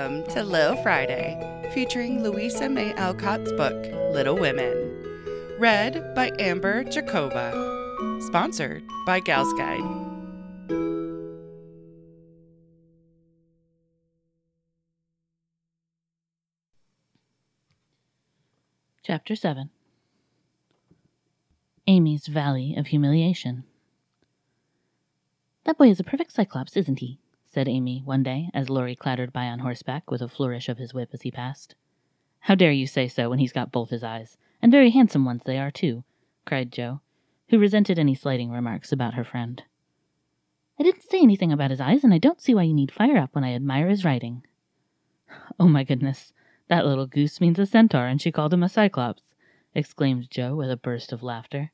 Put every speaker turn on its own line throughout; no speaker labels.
Welcome to Little Friday, featuring Louisa May Alcott's book, Little Women. Read by Amber Jacoba. Sponsored by Gals Guide.
Chapter 7 Amy's Valley of Humiliation. That boy is a perfect cyclops, isn't he? Said Amy one day as Laurie clattered by on horseback with a flourish of his whip as he passed. How dare you say so when he's got both his eyes? And very handsome ones they are, too, cried Jo, who resented any slighting remarks about her friend. I didn't say anything about his eyes, and I don't see why you need fire up when I admire his riding. Oh my goodness, that little goose means a centaur, and she called him a cyclops, exclaimed Jo with a burst of laughter.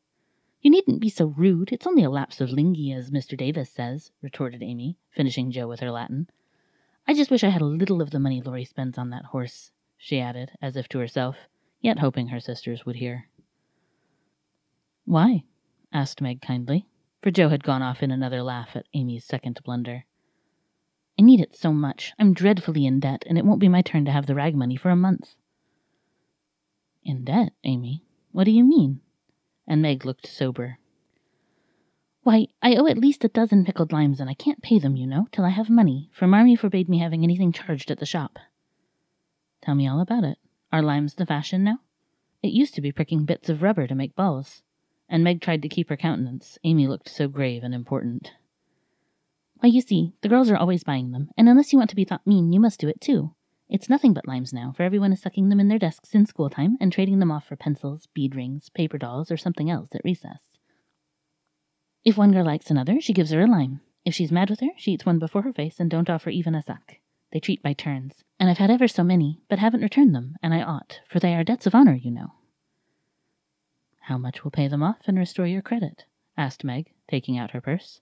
You needn't be so rude. It's only a lapsus linguae, as Mr. Davis says, retorted Amy, finishing Jo with her Latin. I just wish I had a little of the money Laurie spends on that horse, she added, as if to herself, yet hoping her sisters would hear. Why? asked Meg kindly, for Jo had gone off in another laugh at Amy's second blunder. I need it so much. I'm dreadfully in debt, and it won't be my turn to have the rag money for a month. In debt, Amy? What do you mean? And Meg looked sober. Why, I owe at least a dozen pickled limes, and I can't pay them, you know, till I have money, for Marmee forbade me having anything charged at the shop. Tell me all about it. Are limes the fashion now? It used to be pricking bits of rubber to make balls. And Meg tried to keep her countenance. Amy looked so grave and important. Why, you see, the girls are always buying them, and unless you want to be thought mean, you must do it too. It's nothing but limes now, for everyone is sucking them in their desks in school time and trading them off for pencils, bead rings, paper dolls, or something else at recess. If one girl likes another, she gives her a lime. If she's mad with her, she eats one before her face and don't offer even a suck. They treat by turns, and I've had ever so many, but haven't returned them, and I ought, for they are debts of honor, you know. How much will pay them off and restore your credit? asked Meg, taking out her purse.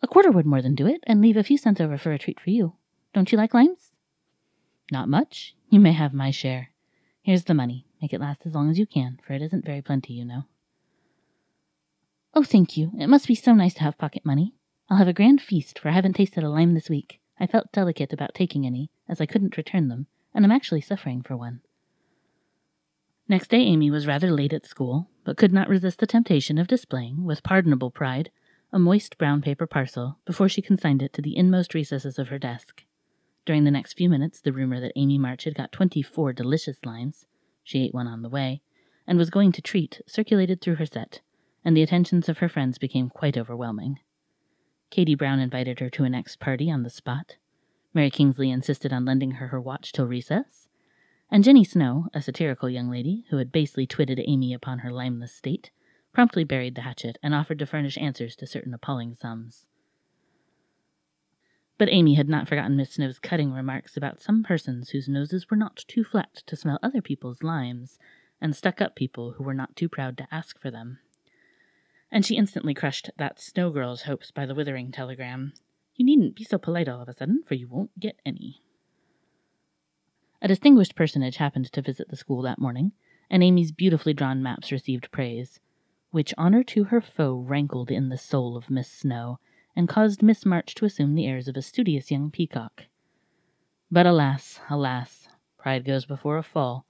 A quarter would more than do it, and leave a few cents over for a treat for you. Don't you like limes? Not much. You may have my share. Here's the money. Make it last as long as you can, for it isn't very plenty, you know. Oh, thank you. It must be so nice to have pocket money. I'll have a grand feast, for I haven't tasted a lime this week. I felt delicate about taking any, as I couldn't return them, and I'm actually suffering for one. Next day, Amy was rather late at school, but could not resist the temptation of displaying, with pardonable pride, a moist brown paper parcel before she consigned it to the inmost recesses of her desk. During the next few minutes, the rumor that Amy March had got twenty four delicious limes she ate one on the way and was going to treat circulated through her set, and the attentions of her friends became quite overwhelming. Katy Brown invited her to a next party on the spot. Mary Kingsley insisted on lending her her watch till recess. And Jenny Snow, a satirical young lady who had basely twitted Amy upon her limeless state, promptly buried the hatchet and offered to furnish answers to certain appalling sums. But Amy had not forgotten Miss Snow's cutting remarks about some persons whose noses were not too flat to smell other people's limes, and stuck up people who were not too proud to ask for them. And she instantly crushed that Snow girl's hopes by the withering telegram You needn't be so polite all of a sudden, for you won't get any. A distinguished personage happened to visit the school that morning, and Amy's beautifully drawn maps received praise, which honor to her foe rankled in the soul of Miss Snow and caused Miss March to assume the airs of a studious young peacock. But alas, alas, pride goes before a fall,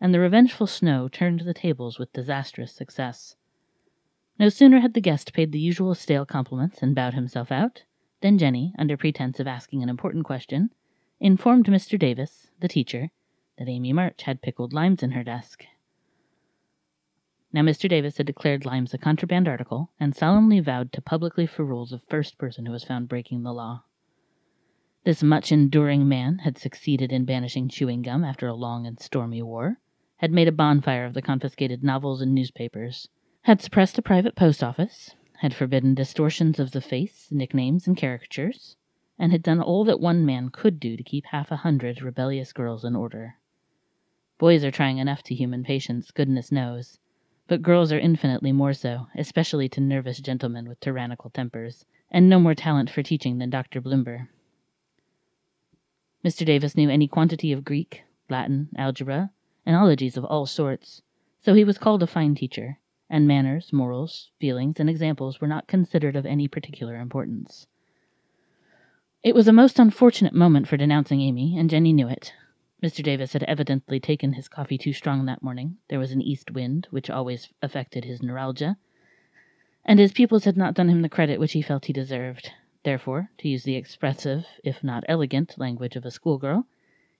and the revengeful Snow turned the tables with disastrous success. No sooner had the guest paid the usual stale compliments and bowed himself out, than Jenny, under pretense of asking an important question, informed Mr. Davis, the teacher, that Amy March had pickled limes in her desk. Now Mr. Davis had declared limes a contraband article, and solemnly vowed to publicly ferule the first person who was found breaking the law. This much enduring man had succeeded in banishing chewing gum after a long and stormy war, had made a bonfire of the confiscated novels and newspapers, had suppressed a private post office, had forbidden distortions of the face, nicknames, and caricatures, and had done all that one man could do to keep half a hundred rebellious girls in order. Boys are trying enough to human patience, goodness knows, but girls are infinitely more so, especially to nervous gentlemen with tyrannical tempers, and no more talent for teaching than Dr. Blimber. Mr. Davis knew any quantity of Greek, Latin, algebra, and ologies of all sorts, so he was called a fine teacher, and manners, morals, feelings, and examples were not considered of any particular importance. It was a most unfortunate moment for denouncing Amy, and Jenny knew it. Mr. Davis had evidently taken his coffee too strong that morning. There was an east wind, which always affected his neuralgia, and his pupils had not done him the credit which he felt he deserved. Therefore, to use the expressive, if not elegant, language of a schoolgirl,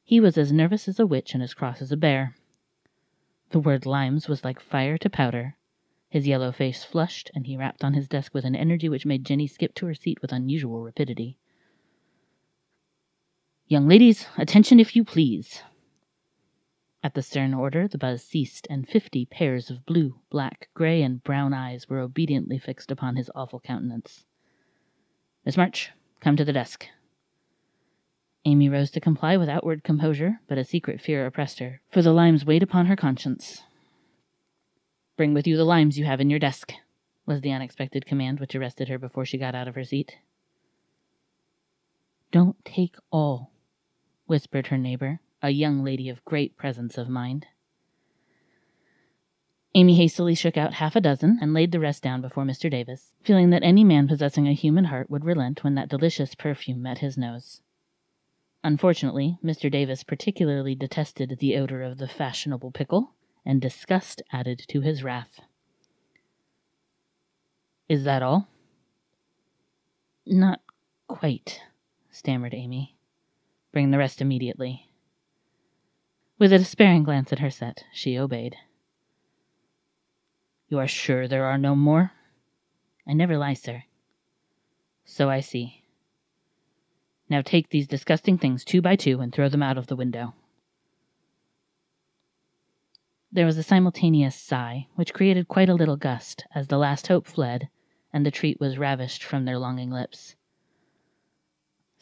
he was as nervous as a witch and as cross as a bear. The word limes was like fire to powder. His yellow face flushed, and he rapped on his desk with an energy which made Jenny skip to her seat with unusual rapidity. Young ladies, attention if you please. At the stern order, the buzz ceased, and fifty pairs of blue, black, gray, and brown eyes were obediently fixed upon his awful countenance. Miss March, come to the desk. Amy rose to comply with outward composure, but a secret fear oppressed her, for the limes weighed upon her conscience. Bring with you the limes you have in your desk, was the unexpected command which arrested her before she got out of her seat. Don't take all, whispered her neighbor, a young lady of great presence of mind. Amy hastily shook out half a dozen and laid the rest down before Mr. Davis, feeling that any man possessing a human heart would relent when that delicious perfume met his nose. Unfortunately, Mr. Davis particularly detested the odor of the fashionable pickle, and disgust added to his wrath. Is that all? Not quite, stammered Amy. Bring the rest immediately. With a despairing glance at her set, she obeyed. You are sure there are no more? I never lie, sir. So I see. Now take these disgusting things two by two and throw them out of the window. There was a simultaneous sigh, which created quite a little gust as the last hope fled and the treat was ravished from their longing lips.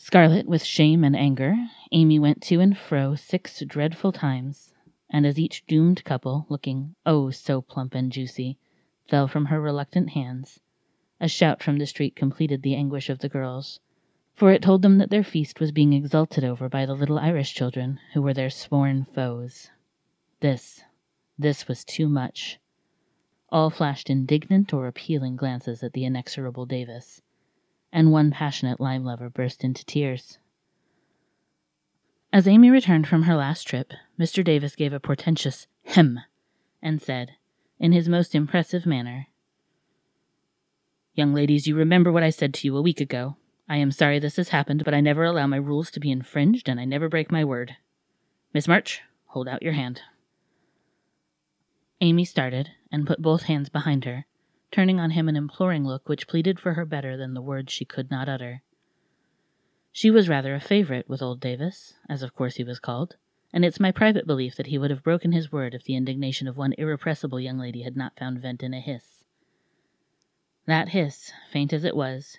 Scarlet with shame and anger, Amy went to and fro six dreadful times, and as each doomed couple, looking oh so plump and juicy, fell from her reluctant hands, a shout from the street completed the anguish of the girls, for it told them that their feast was being exulted over by the little Irish children who were their sworn foes. This, this was too much. All flashed indignant or appealing glances at the inexorable Davis and one passionate lime lover burst into tears. As Amy returned from her last trip, Mr. Davis gave a portentous hem and said, in his most impressive manner, Young ladies, you remember what I said to you a week ago. I am sorry this has happened, but I never allow my rules to be infringed, and I never break my word. Miss March, hold out your hand. Amy started and put both hands behind her, turning on him an imploring look which pleaded for her better than the words she could not utter. She was rather a favorite with old Davis, as of course he was called, and it's my private belief that he would have broken his word if the indignation of one irrepressible young lady had not found vent in a hiss. That hiss, faint as it was,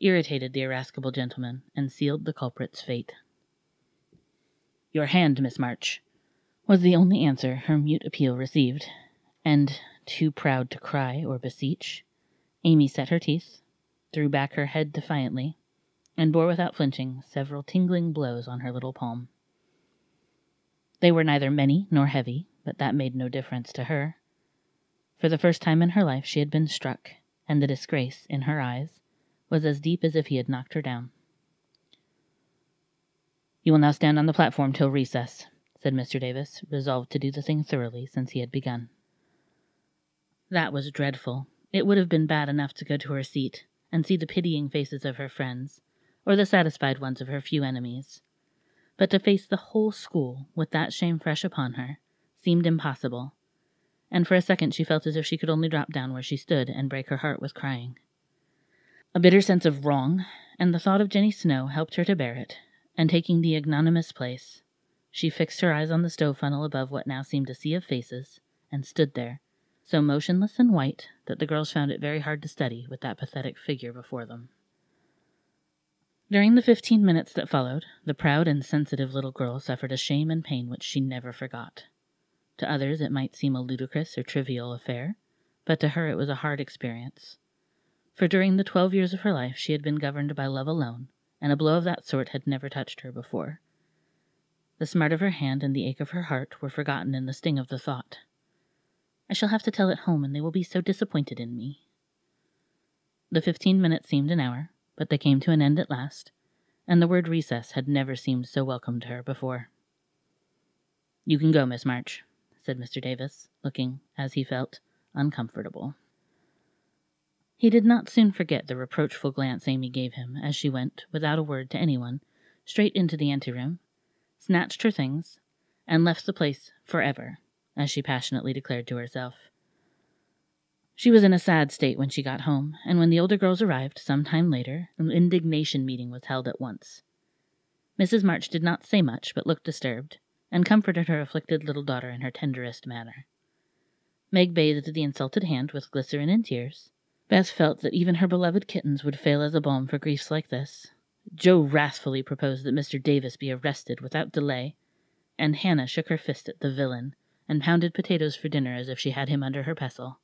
irritated the irascible gentleman and sealed the culprit's fate. Your hand, Miss March, was the only answer her mute appeal received, and too proud to cry or beseech, Amy set her teeth, threw back her head defiantly, and bore without flinching several tingling blows on her little palm. They were neither many nor heavy, but that made no difference to her. For the first time in her life she had been struck, and the disgrace, in her eyes, was as deep as if he had knocked her down. You will now stand on the platform till recess, said Mr. Davis, resolved to do the thing thoroughly since he had begun. That was dreadful. It would have been bad enough to go to her seat and see the pitying faces of her friends, or the satisfied ones of her few enemies. But to face the whole school with that shame fresh upon her seemed impossible, and for a second she felt as if she could only drop down where she stood and break her heart with crying. A bitter sense of wrong and the thought of Jenny Snow helped her to bear it, and taking the ignominious place, she fixed her eyes on the stove funnel above what now seemed a sea of faces, and stood there, so motionless and white that the girls found it very hard to study with that pathetic figure before them. During the fifteen minutes that followed, the proud and sensitive little girl suffered a shame and pain which she never forgot. To others it might seem a ludicrous or trivial affair, but to her it was a hard experience. For during the twelve years of her life she had been governed by love alone, and a blow of that sort had never touched her before. The smart of her hand and the ache of her heart were forgotten in the sting of the thought. I shall have to tell it home, and they will be so disappointed in me. The fifteen minutes seemed an hour, but they came to an end at last, and the word recess had never seemed so welcome to her before. You can go, Miss March, said Mr. Davis, looking, as he felt, uncomfortable. He did not soon forget the reproachful glance Amy gave him as she went, without a word to anyone, straight into the anteroom, snatched her things, and left the place forever, as she passionately declared to herself. She was in a sad state when she got home, and when the older girls arrived some time later, an indignation meeting was held at once. Mrs. March did not say much, but looked disturbed, and comforted her afflicted little daughter in her tenderest manner. Meg bathed the insulted hand with glycerin and tears, Beth felt that even her beloved kittens would fail as a balm for griefs like this. Jo wrathfully proposed that Mr. Davis be arrested without delay, and Hannah shook her fist at the villain and pounded potatoes for dinner as if she had him under her pestle.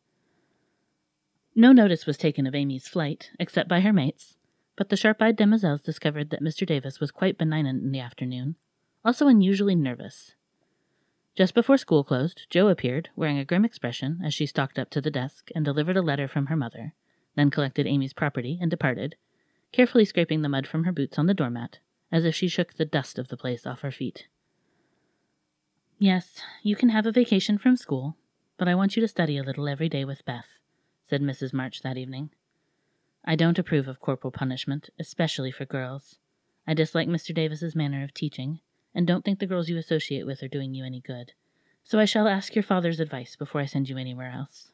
No notice was taken of Amy's flight, except by her mates, but the sharp eyed demoiselles discovered that Mr. Davis was quite benignant in the afternoon, also unusually nervous. Just before school closed, Jo appeared, wearing a grim expression, as she stalked up to the desk and delivered a letter from her mother, then collected Amy's property and departed, carefully scraping the mud from her boots on the doormat, as if she shook the dust of the place off her feet. Yes, you can have a vacation from school, but I want you to study a little every day with Beth, said Mrs. March that evening. I don't approve of corporal punishment, especially for girls. I dislike Mr. Davis's manner of teaching, and don't think the girls you associate with are doing you any good. So I shall ask your father's advice before I send you anywhere else.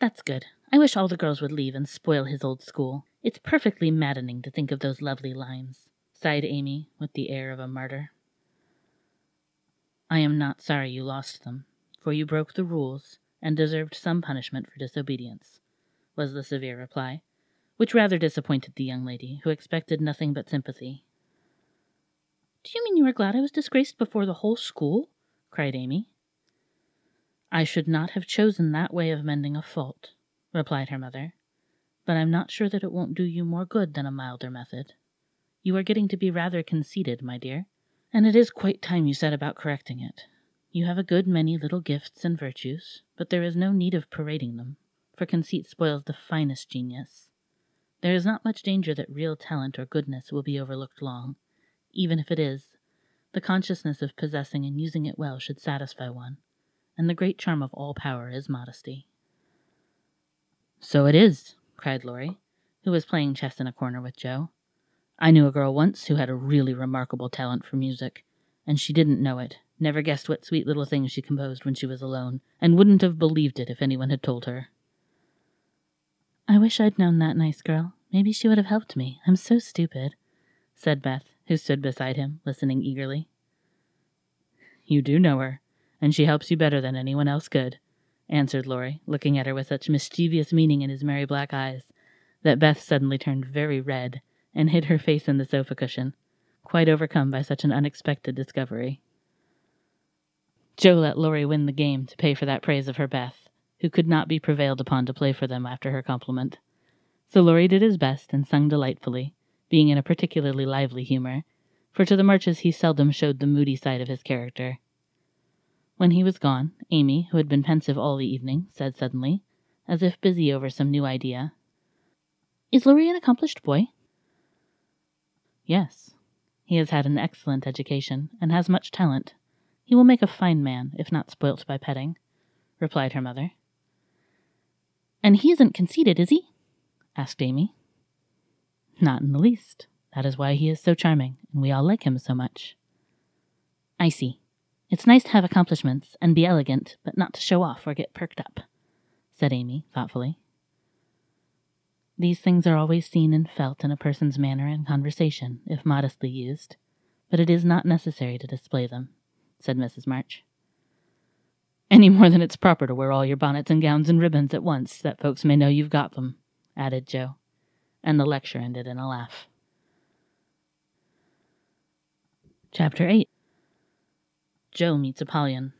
That's good. I wish all the girls would leave and spoil his old school. It's perfectly maddening to think of those lovely limes, sighed Amy with the air of a martyr. I am not sorry you lost them, for you broke the rules and deserved some punishment for disobedience, was the severe reply, which rather disappointed the young lady, who expected nothing but sympathy. Do you mean you are glad I was disgraced before the whole school? cried Amy. I should not have chosen that way of mending a fault, replied her mother, but I'm not sure that it won't do you more good than a milder method. You are getting to be rather conceited, my dear, and it is quite time you set about correcting it. You have a good many little gifts and virtues, but there is no need of parading them, for conceit spoils the finest genius. There is not much danger that real talent or goodness will be overlooked long, even if it is, the consciousness of possessing and using it well should satisfy one, and the great charm of all power is modesty. So it is, cried Laurie, who was playing chess in a corner with Jo. I knew a girl once who had a really remarkable talent for music, and she didn't know it, never guessed what sweet little things she composed when she was alone, and wouldn't have believed it if anyone had told her. I wish I'd known that nice girl. Maybe she would have helped me. I'm so stupid, said Beth, who stood beside him, listening eagerly. You do know her, and she helps you better than anyone else could, answered Laurie, looking at her with such mischievous meaning in his merry black eyes that Beth suddenly turned very red and hid her face in the sofa cushion, quite overcome by such an unexpected discovery. Jo let Laurie win the game to pay for that praise of her Beth, who could not be prevailed upon to play for them after her compliment. So Laurie did his best and sung delightfully, being in a particularly lively humor, for to the Marches he seldom showed the moody side of his character. When he was gone, Amy, who had been pensive all the evening, said suddenly, as if busy over some new idea, Is Laurie an accomplished boy? Yes. He has had an excellent education, and has much talent. He will make a fine man, if not spoilt by petting, replied her mother. And he isn't conceited, is he? asked Amy. Not in the least. That is why he is so charming, and we all like him so much. I see. It's nice to have accomplishments and be elegant, but not to show off or get perked up, said Amy thoughtfully. These things are always seen and felt in a person's manner and conversation, if modestly used, but it is not necessary to display them, said Mrs. March. Any more than it's proper to wear all your bonnets and gowns and ribbons at once, that folks may know you've got them, added Jo and the lecture ended in a laugh. Chapter 8 Jo meets Apollyon.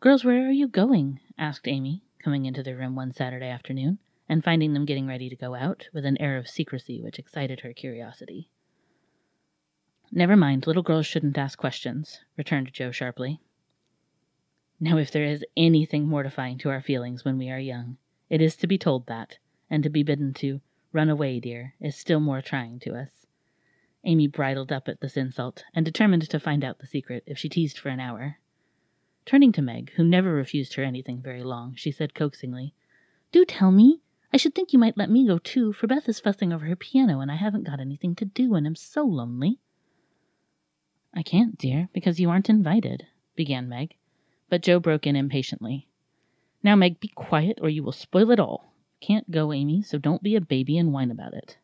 Girls, where are you going? asked Amy, coming into their room one Saturday afternoon, and finding them getting ready to go out, with an air of secrecy which excited her curiosity. Never mind, little girls shouldn't ask questions, returned Jo sharply. Now, if there is anything mortifying to our feelings when we are young, it is to be told that, and to be bidden to run away, dear, is still more trying to us. Amy bridled up at this insult and determined to find out the secret if she teased for an hour. Turning to Meg, who never refused her anything very long, she said coaxingly, Do tell me. I should think you might let me go too, for Beth is fussing over her piano and I haven't got anything to do and am so lonely. I can't, dear, because you aren't invited, began Meg, but Jo broke in impatiently. Now, Meg, be quiet or you will spoil it all. Can't go, Amy, so don't be a baby and whine about it.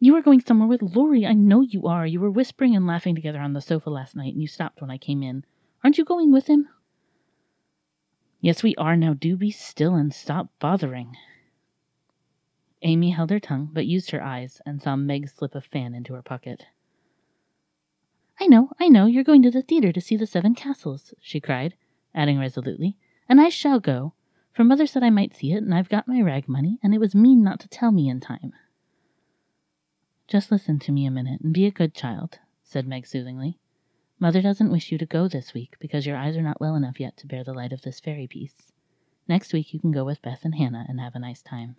You are going somewhere with Laurie. I know you are. You were whispering and laughing together on the sofa last night, and you stopped when I came in. Aren't you going with him? Yes, we are. Now do be still and stop bothering. Amy held her tongue, but used her eyes and saw Meg slip a fan into her pocket. I know, I know, you're going to the theater to see the Seven Castles, she cried, adding resolutely, and I shall go, for mother said I might see it, and I've got my rag money, and it was mean not to tell me in time. Just listen to me a minute and be a good child, said Meg soothingly. Mother doesn't wish you to go this week because your eyes are not well enough yet to bear the light of this fairy piece. Next week you can go with Beth and Hannah and have a nice time.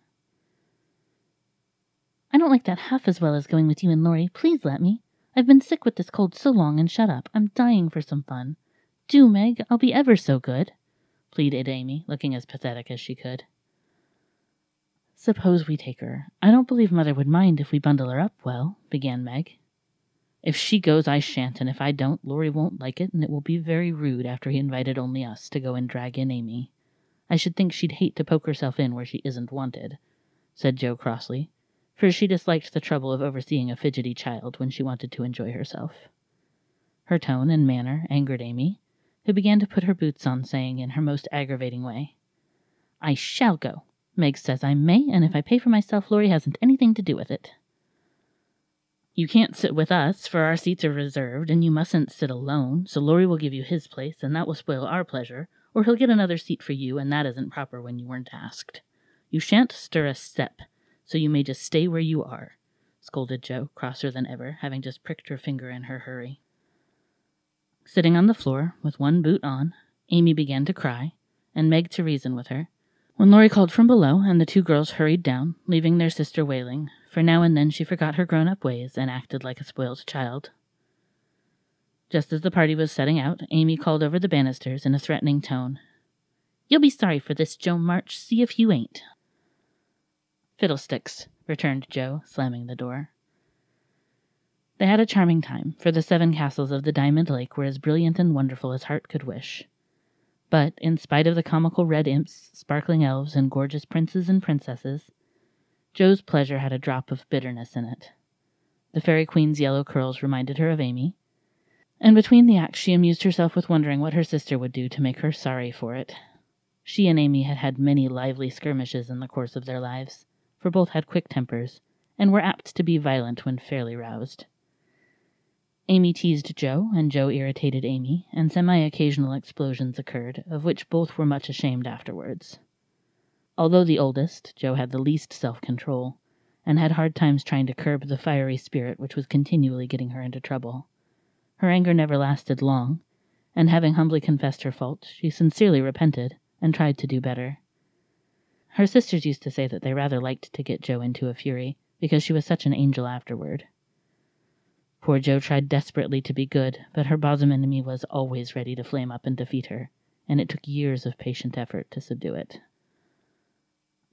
I don't like that half as well as going with you and Laurie. Please let me. I've been sick with this cold so long and shut up. I'm dying for some fun. Do, Meg. I'll be ever so good, pleaded Amy, looking as pathetic as she could. Suppose we take her. I don't believe Mother would mind if we bundle her up well, began Meg. If she goes, I shan't, and if I don't, Laurie won't like it, and it will be very rude after he invited only us to go and drag in Amy. I should think she'd hate to poke herself in where she isn't wanted, said Jo crossly, for she disliked the trouble of overseeing a fidgety child when she wanted to enjoy herself. Her tone and manner angered Amy, who began to put her boots on, saying in her most aggravating way, I shall go. Meg says I may, and if I pay for myself, Laurie hasn't anything to do with it. You can't sit with us, for our seats are reserved, and you mustn't sit alone, so Laurie will give you his place, and that will spoil our pleasure, or he'll get another seat for you, and that isn't proper when you weren't asked. You shan't stir a step, so you may just stay where you are, scolded Jo, crosser than ever, having just pricked her finger in her hurry. Sitting on the floor, with one boot on, Amy began to cry, and Meg to reason with her, when Laurie called from below, and the two girls hurried down, leaving their sister wailing, for now and then she forgot her grown up ways and acted like a spoiled child. Just as the party was setting out, Amy called over the banisters in a threatening tone. You'll be sorry for this, Jo March. See if you ain't. Fiddlesticks, returned Jo, slamming the door. They had a charming time, for the seven castles of the Diamond Lake were as brilliant and wonderful as heart could wish. But, in spite of the comical red imps, sparkling elves, and gorgeous princes and princesses, Jo's pleasure had a drop of bitterness in it. The Fairy Queen's yellow curls reminded her of Amy, and between the acts she amused herself with wondering what her sister would do to make her sorry for it. She and Amy had had many lively skirmishes in the course of their lives, for both had quick tempers, and were apt to be violent when fairly roused. Amy teased Jo, and Jo irritated Amy, and semi occasional explosions occurred, of which both were much ashamed afterwards. Although the oldest, Jo had the least self control, and had hard times trying to curb the fiery spirit which was continually getting her into trouble. Her anger never lasted long, and having humbly confessed her fault, she sincerely repented and tried to do better. Her sisters used to say that they rather liked to get Jo into a fury, because she was such an angel afterward. Poor Jo tried desperately to be good, but her bosom enemy was always ready to flame up and defeat her, and it took years of patient effort to subdue it.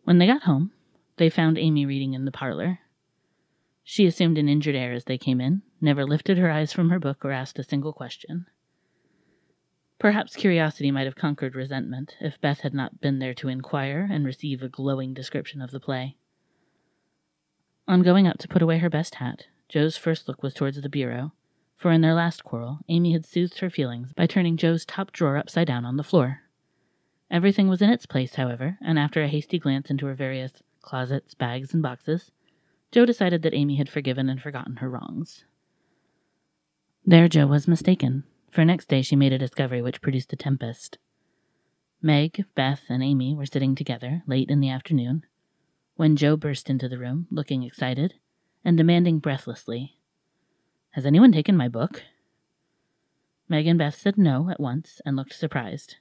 When they got home, they found Amy reading in the parlor. She assumed an injured air as they came in, never lifted her eyes from her book or asked a single question. Perhaps curiosity might have conquered resentment if Beth had not been there to inquire and receive a glowing description of the play. On going up to put away her best hat, Jo's first look was towards the bureau, for in their last quarrel, Amy had soothed her feelings by turning Jo's top drawer upside down on the floor. Everything was in its place, however, and after a hasty glance into her various closets, bags, and boxes, Jo decided that Amy had forgiven and forgotten her wrongs. There Jo was mistaken for next day she made a discovery which produced a tempest. Meg, Beth, and Amy were sitting together late in the afternoon when Jo burst into the room, looking excited and demanding breathlessly, Has anyone taken my book? Meg and Beth said no at once and looked surprised.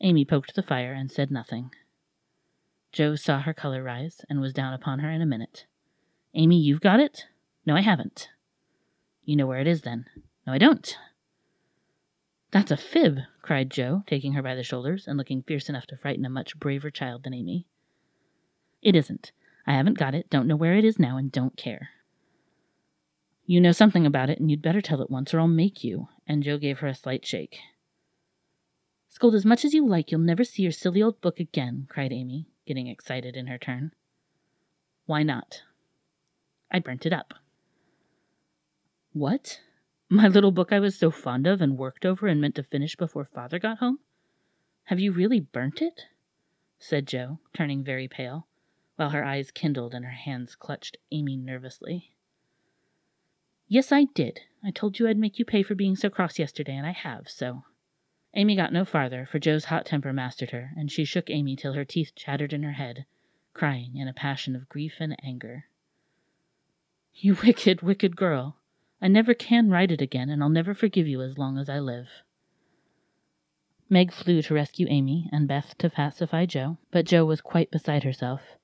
Amy poked the fire and said nothing. Jo saw her color rise and was down upon her in a minute. Amy, you've got it? No, I haven't. You know where it is then. No, I don't. That's a fib, cried Jo, taking her by the shoulders and looking fierce enough to frighten a much braver child than Amy. It isn't. I haven't got it, don't know where it is now, and don't care. You know something about it, and you'd better tell it once, or I'll make you. And Jo gave her a slight shake. Scold as much as you like, you'll never see your silly old book again, cried Amy, getting excited in her turn. Why not? I burnt it up. What? My little book I was so fond of and worked over and meant to finish before father got home? Have you really burnt it? said Jo, turning very pale, while her eyes kindled and her hands clutched Amy nervously. Yes, I did. I told you I'd make you pay for being so cross yesterday, and I have, so. Amy got no farther, for Jo's hot temper mastered her, and she shook Amy till her teeth chattered in her head, crying in a passion of grief and anger. You wicked, wicked girl. I never can write it again, and I'll never forgive you as long as I live. Meg flew to rescue Amy and Beth to pacify Jo, but Jo was quite beside herself,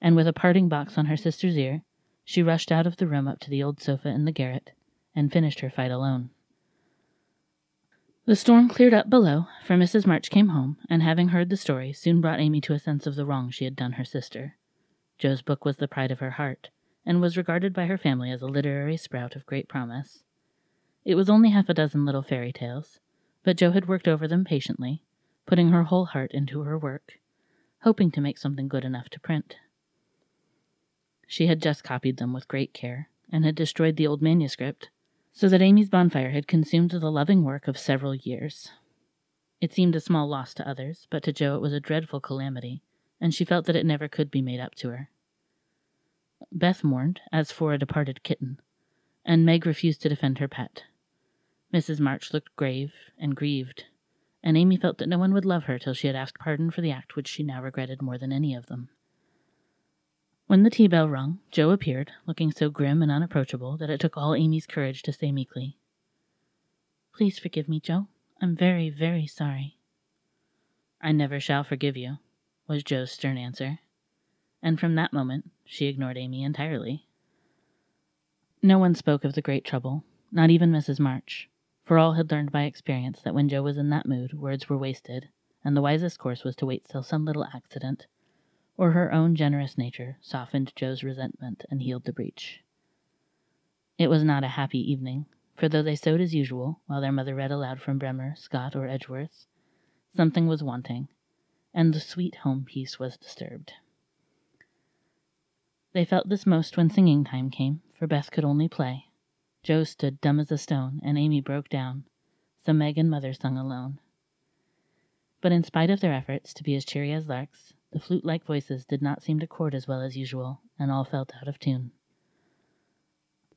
and with a parting box on her sister's ear, she rushed out of the room up to the old sofa in the garret and finished her fight alone. The storm cleared up below, for Mrs. March came home, and having heard the story, soon brought Amy to a sense of the wrong she had done her sister. Jo's book was the pride of her heart, and was regarded by her family as a literary sprout of great promise. It was only half a dozen little fairy tales, but Jo had worked over them patiently, putting her whole heart into her work, hoping to make something good enough to print. She had just copied them with great care, and had destroyed the old manuscript, so that Amy's bonfire had consumed the loving work of several years. It seemed a small loss to others, but to Jo it was a dreadful calamity, and she felt that it never could be made up to her. Beth mourned, as for a departed kitten, and Meg refused to defend her pet. Mrs. March looked grave and grieved, and Amy felt that no one would love her till she had asked pardon for the act which she now regretted more than any of them. When the tea bell rung, Jo appeared, looking so grim and unapproachable that it took all Amy's courage to say meekly, Please forgive me, Jo. I'm very, very sorry. I never shall forgive you, was Jo's stern answer, and from that moment she ignored Amy entirely. No one spoke of the great trouble, not even Mrs. March, for all had learned by experience that when Jo was in that mood, words were wasted, and the wisest course was to wait till some little accident or her own generous nature softened Jo's resentment and healed the breach. It was not a happy evening, for though they sewed as usual, while their mother read aloud from Bremer, Scott, or Edgeworth, something was wanting, and the sweet home peace was disturbed. They felt this most when singing time came, for Beth could only play. Jo stood dumb as a stone, and Amy broke down, so Meg and Mother sung alone. But in spite of their efforts to be as cheery as larks, the flute like voices did not seem to chord as well as usual, and all felt out of tune.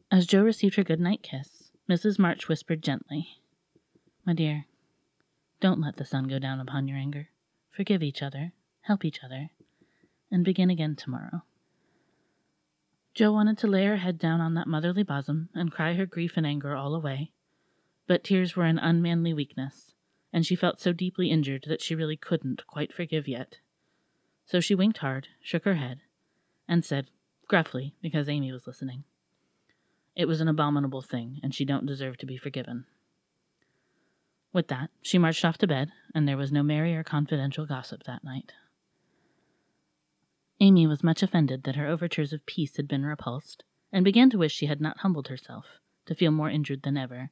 As Jo received her good night kiss, Mrs. March whispered gently, My dear, don't let the sun go down upon your anger. Forgive each other, help each other, and begin again tomorrow. Jo wanted to lay her head down on that motherly bosom and cry her grief and anger all away, but tears were an unmanly weakness, and she felt so deeply injured that she really couldn't quite forgive yet. So she winked hard, shook her head, and said, gruffly, because Amy was listening, It was an abominable thing, and she don't deserve to be forgiven. With that, she marched off to bed, and there was no merry or confidential gossip that night. Amy was much offended that her overtures of peace had been repulsed, and began to wish she had not humbled herself, to feel more injured than ever,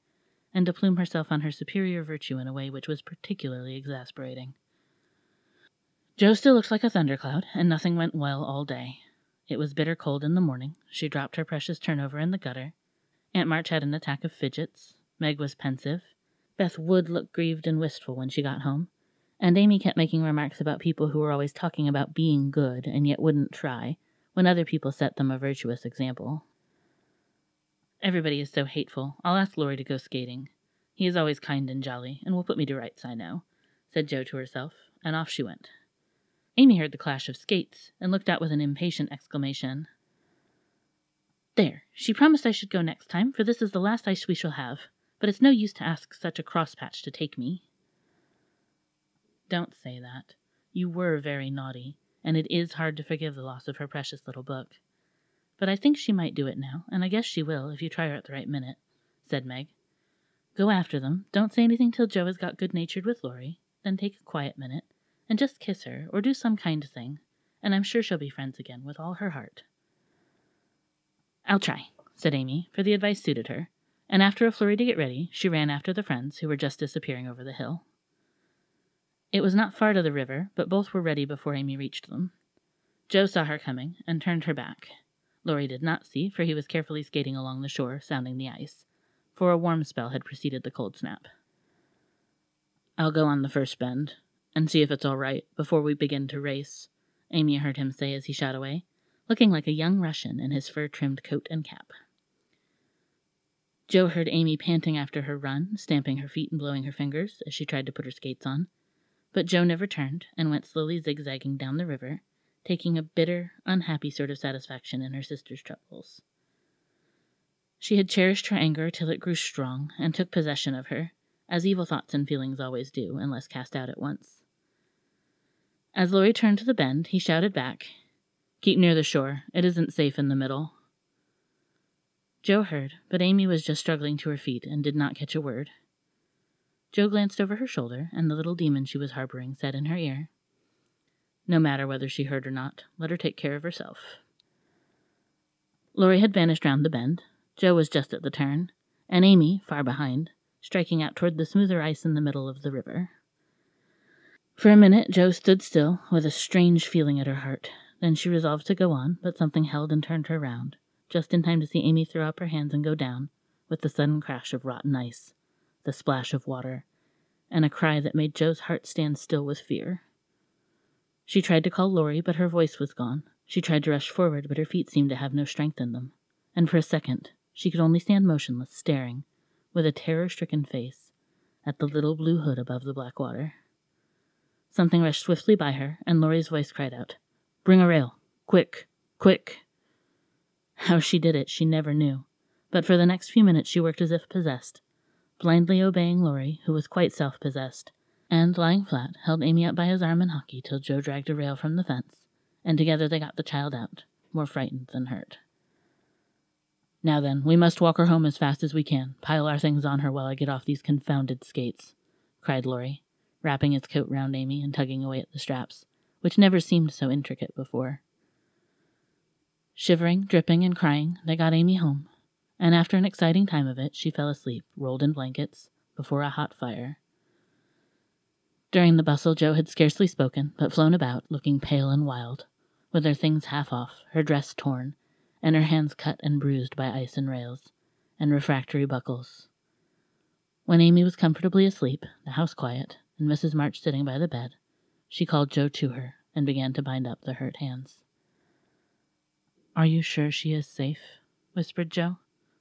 and to plume herself on her superior virtue in a way which was particularly exasperating. Jo still looked like a thundercloud, and nothing went well all day. It was bitter cold in the morning. She dropped her precious turnover in the gutter. Aunt March had an attack of fidgets. Meg was pensive. Beth would look grieved and wistful when she got home. And Amy kept making remarks about people who were always talking about being good and yet wouldn't try, when other people set them a virtuous example. Everybody is so hateful. I'll ask Laurie to go skating. He is always kind and jolly, and will put me to rights, I know, said Jo to herself, and off she went. Amy heard the clash of skates and looked out with an impatient exclamation. There, she promised I should go next time, for this is the last ice we shall have, but it's no use to ask such a crosspatch to take me. Don't say that. You were very naughty, and it is hard to forgive the loss of her precious little book. But I think she might do it now, and I guess she will if you try her at the right minute, said Meg. Go after them. Don't say anything till Jo has got good natured with Laurie. Then take a quiet minute, and just kiss her, or do some kind thing, and I'm sure she'll be friends again with all her heart. I'll try, said Amy, for the advice suited her, and after a flurry to get ready, she ran after the friends who were just disappearing over the hill. It was not far to the river, but both were ready before Amy reached them. Jo saw her coming and turned her back. Laurie did not see, for he was carefully skating along the shore, sounding the ice, for a warm spell had preceded the cold snap. I'll go on the first bend, and see if it's all right before we begin to race, Amy heard him say as he shot away, looking like a young Russian in his fur trimmed coat and cap. Jo heard Amy panting after her run, stamping her feet and blowing her fingers as she tried to put her skates on. But Jo never turned and went slowly zigzagging down the river, taking a bitter, unhappy sort of satisfaction in her sister's troubles. She had cherished her anger till it grew strong and took possession of her, as evil thoughts and feelings always do, unless cast out at once. As Laurie turned to the bend, he shouted back, Keep near the shore. It isn't safe in the middle. Jo heard, but Amy was just struggling to her feet and did not catch a word. Jo glanced over her shoulder, and the little demon she was harboring said in her ear, No matter whether she heard or not, let her take care of herself. Laurie had vanished round the bend. Jo was just at the turn, and Amy, far behind, striking out toward the smoother ice in the middle of the river. For a minute, Jo stood still, with a strange feeling at her heart. Then she resolved to go on, but something held and turned her round, just in time to see Amy throw up her hands and go down, with the sudden crash of rotten ice, the splash of water, and a cry that made Jo's heart stand still with fear. She tried to call Laurie, but her voice was gone. She tried to rush forward, but her feet seemed to have no strength in them. And for a second, she could only stand motionless, staring, with a terror stricken face, at the little blue hood above the black water. Something rushed swiftly by her, and Laurie's voice cried out, Bring a rail! Quick! Quick! How she did it, she never knew, but for the next few minutes she worked as if possessed, blindly obeying Laurie, who was quite self possessed, and, lying flat, held Amy up by his arm in hockey till Jo dragged a rail from the fence, and together they got the child out, more frightened than hurt. Now then, we must walk her home as fast as we can. Pile our things on her while I get off these confounded skates, cried Laurie, wrapping his coat round Amy and tugging away at the straps, which never seemed so intricate before. Shivering, dripping, and crying, they got Amy home, and after an exciting time of it, she fell asleep, rolled in blankets, before a hot fire. During the bustle, Jo had scarcely spoken, but flown about, looking pale and wild, with her things half off, her dress torn, and her hands cut and bruised by ice and rails, and refractory buckles. When Amy was comfortably asleep, the house quiet, and Mrs. March sitting by the bed, she called Jo to her and began to bind up the hurt hands. Are you sure she is safe? whispered Jo,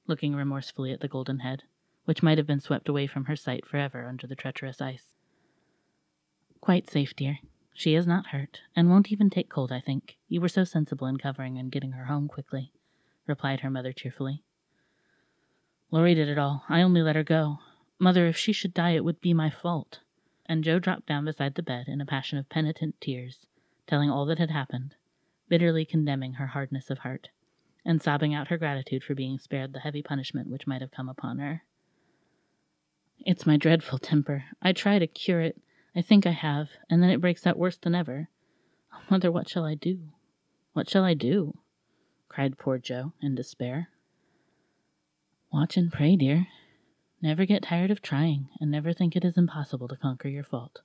looking remorsefully at the golden head, which might have been swept away from her sight forever under the treacherous ice. Quite safe, dear. She is not hurt, and won't even take cold, I think. You were so sensible in covering and getting her home quickly, replied her mother cheerfully. Laurie did it all. I only let her go. Mother, if she should die, it would be my fault. And Jo dropped down beside the bed in a passion of penitent tears, telling all that had happened, bitterly condemning her hardness of heart, and sobbing out her gratitude for being spared the heavy punishment which might have come upon her. It's my dreadful temper. I try to cure it, I think I have, and then it breaks out worse than ever. Oh, mother, what shall I do? What shall I do? cried poor Jo in despair. Watch and pray, dear. Never get tired of trying, and never think it is impossible to conquer your fault,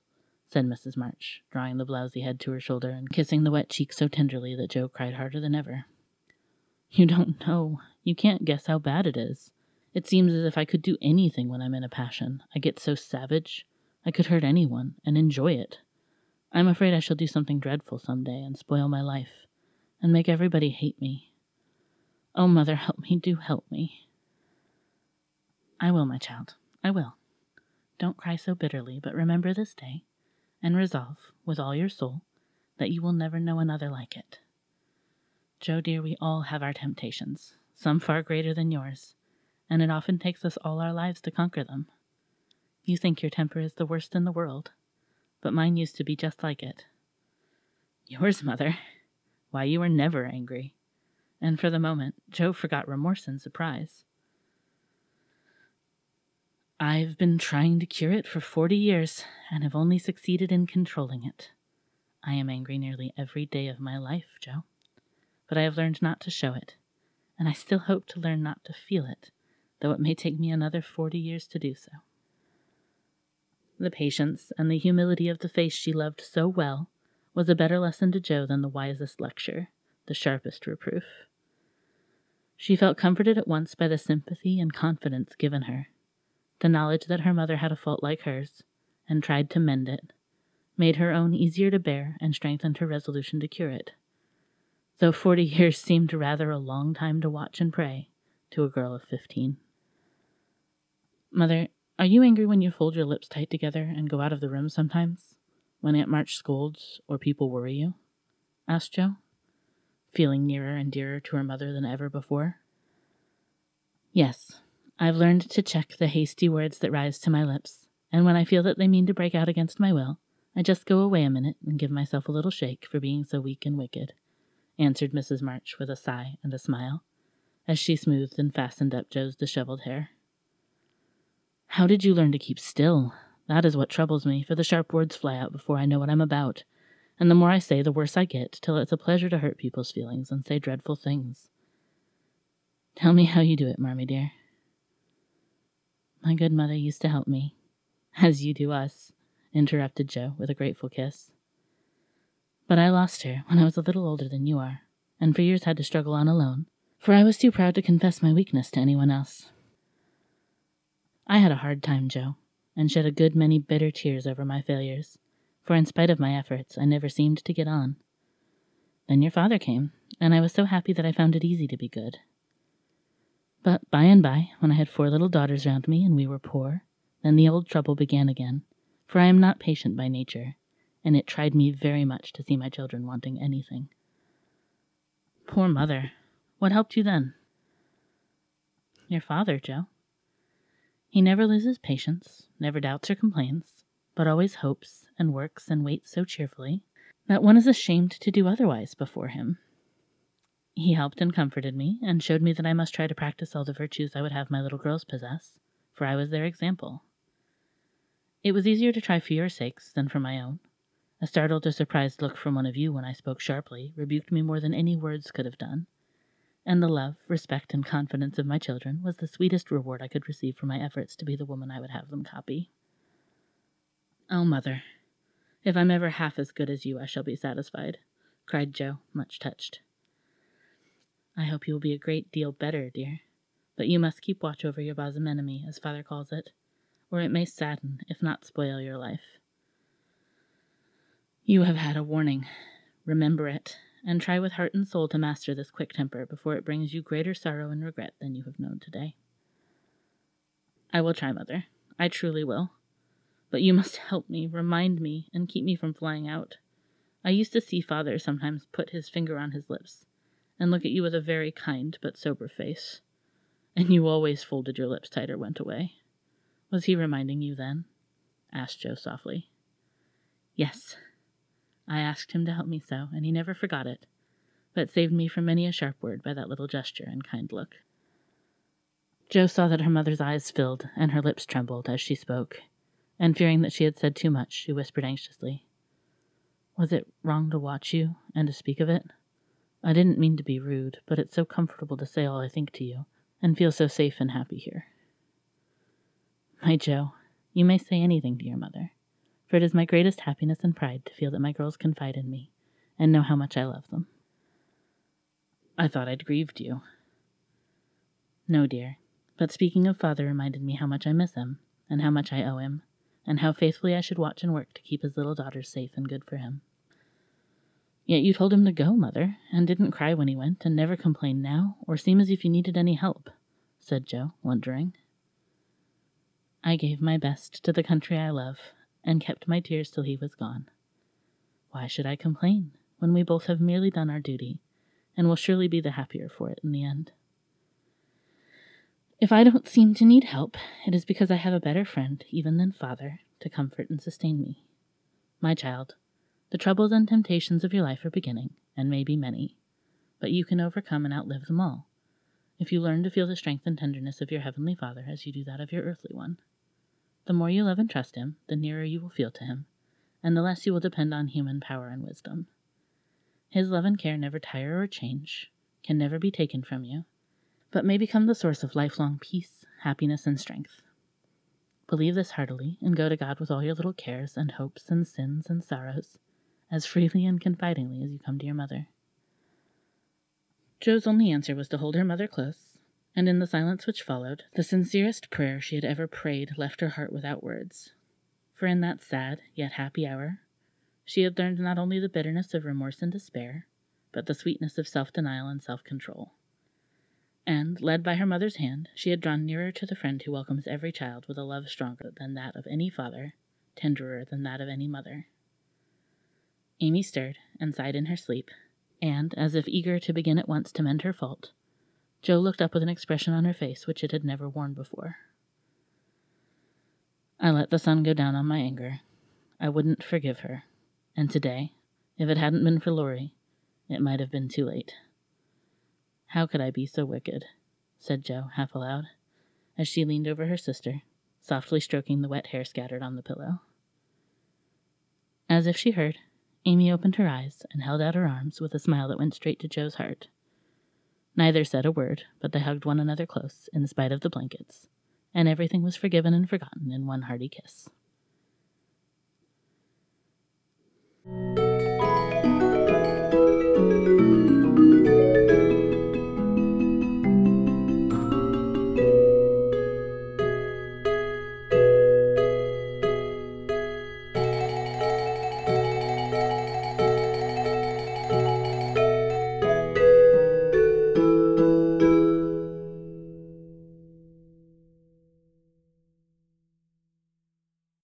said Mrs. March, drawing the blousy head to her shoulder and kissing the wet cheek so tenderly that Jo cried harder than ever. You don't know. You can't guess how bad it is. It seems as if I could do anything when I'm in a passion. I get so savage. I could hurt anyone and enjoy it. I'm afraid I shall do something dreadful some day and spoil my life and make everybody hate me. Oh, mother, help me, do help me. I will, my child, I will. Don't cry so bitterly, but remember this day, and resolve, with all your soul, that you will never know another like it. Jo, dear, we all have our temptations, some far greater than yours, and it often takes us all our lives to conquer them. You think your temper is the worst in the world, but mine used to be just like it. Yours, mother. Why, you were never angry. And for the moment, Jo forgot remorse and surprise. I've been trying to cure it for forty years, and have only succeeded in controlling it. I am angry nearly every day of my life, Jo, but I have learned not to show it, and I still hope to learn not to feel it, though it may take me another forty years to do so. The patience and the humility of the face she loved so well was a better lesson to Jo than the wisest lecture, the sharpest reproof. She felt comforted at once by the sympathy and confidence given her, the knowledge that her mother had a fault like hers, and tried to mend it, made her own easier to bear and strengthened her resolution to cure it. Though forty years seemed rather a long time to watch and pray to a girl of fifteen. Mother, are you angry when you fold your lips tight together and go out of the room sometimes? When Aunt March scolds or people worry you? asked Jo, feeling nearer and dearer to her mother than ever before. Yes, I've learned to check the hasty words that rise to my lips, and when I feel that they mean to break out against my will, I just go away a minute and give myself a little shake for being so weak and wicked, answered Mrs. March with a sigh and a smile, as she smoothed and fastened up Jo's disheveled hair. How did you learn to keep still? That is what troubles me, for the sharp words fly out before I know what I'm about, and the more I say, the worse I get, till it's a pleasure to hurt people's feelings and say dreadful things. Tell me how you do it, Marmee dear. My good mother used to help me, as you do us, interrupted Jo with a grateful kiss. But I lost her when I was a little older than you are, and for years had to struggle on alone, for I was too proud to confess my weakness to anyone else. I had a hard time, Jo, and shed a good many bitter tears over my failures, for in spite of my efforts, I never seemed to get on. Then your father came, and I was so happy that I found it easy to be good. But by and by, when I had four little daughters round me and we were poor, then the old trouble began again, for I am not patient by nature, and it tried me very much to see my children wanting anything. Poor mother, what helped you then? Your father, Jo. He never loses patience, never doubts or complains, but always hopes and works and waits so cheerfully that one is ashamed to do otherwise before him. He helped and comforted me, and showed me that I must try to practice all the virtues I would have my little girls possess, for I was their example. It was easier to try for your sakes than for my own. A startled or surprised look from one of you when I spoke sharply rebuked me more than any words could have done, and the love, respect, and confidence of my children was the sweetest reward I could receive for my efforts to be the woman I would have them copy. Oh, mother, if I'm ever half as good as you, I shall be satisfied, cried Jo, much touched. I hope you will be a great deal better, dear, but you must keep watch over your bosom enemy, as father calls it, or it may sadden, if not spoil, your life. You have had a warning. Remember it, and try with heart and soul to master this quick temper before it brings you greater sorrow and regret than you have known today. I will try, Mother. I truly will. But you must help me, remind me, and keep me from flying out. I used to see Father sometimes put his finger on his lips and look at you with a very kind but sober face, and you always folded your lips tight or went away. Was he reminding you then? asked Jo softly. Yes. I asked him to help me so, and he never forgot it, but saved me from many a sharp word by that little gesture and kind look. Jo saw that her mother's eyes filled and her lips trembled as she spoke, and fearing that she had said too much, she whispered anxiously, Was it wrong to watch you and to speak of it? I didn't mean to be rude, but it's so comfortable to say all I think to you, and feel so safe and happy here. My Jo, you may say anything to your mother, for it is my greatest happiness and pride to feel that my girls confide in me and know how much I love them. I thought I'd grieved you. No, dear, but speaking of father reminded me how much I miss him, and how much I owe him, and how faithfully I should watch and work to keep his little daughters safe and good for him. Yet you told him to go, mother, and didn't cry when he went, and never complain now, or seem as if you needed any help, said Jo, wondering. I gave my best to the country I love, and kept my tears till he was gone. Why should I complain, when we both have merely done our duty, and will surely be the happier for it in the end? If I don't seem to need help, it is because I have a better friend, even than father, to comfort and sustain me. My child, The troubles and temptations of your life are beginning, and may be many, but you can overcome and outlive them all if you learn to feel the strength and tenderness of your Heavenly Father as you do that of your earthly one. The more you love and trust Him, the nearer you will feel to Him, and the less you will depend on human power and wisdom. His love and care never tire or change, can never be taken from you, but may become the source of lifelong peace, happiness, and strength. Believe this heartily, and go to God with all your little cares and hopes and sins and sorrows, as freely and confidingly as you come to your mother. Jo's only answer was to hold her mother close, and in the silence which followed, the sincerest prayer she had ever prayed left her heart without words. For in that sad, yet happy hour, she had learned not only the bitterness of remorse and despair, but the sweetness of self denial and self control. And, led by her mother's hand, she had drawn nearer to the friend who welcomes every child with a love stronger than that of any father, tenderer than that of any mother. Amy stirred and sighed in her sleep, and, as if eager to begin at once to mend her fault, Jo looked up with an expression on her face which it had never worn before. I let the sun go down on my anger. I wouldn't forgive her. And today, if it hadn't been for Laurie, it might have been too late. How could I be so wicked? said Jo, half aloud, as she leaned over her sister, softly stroking the wet hair scattered on the pillow. As if she heard, Amy opened her eyes and held out her arms with a smile that went straight to Jo's heart. Neither said a word, but they hugged one another close, in spite of the blankets, and everything was forgiven and forgotten in one hearty kiss.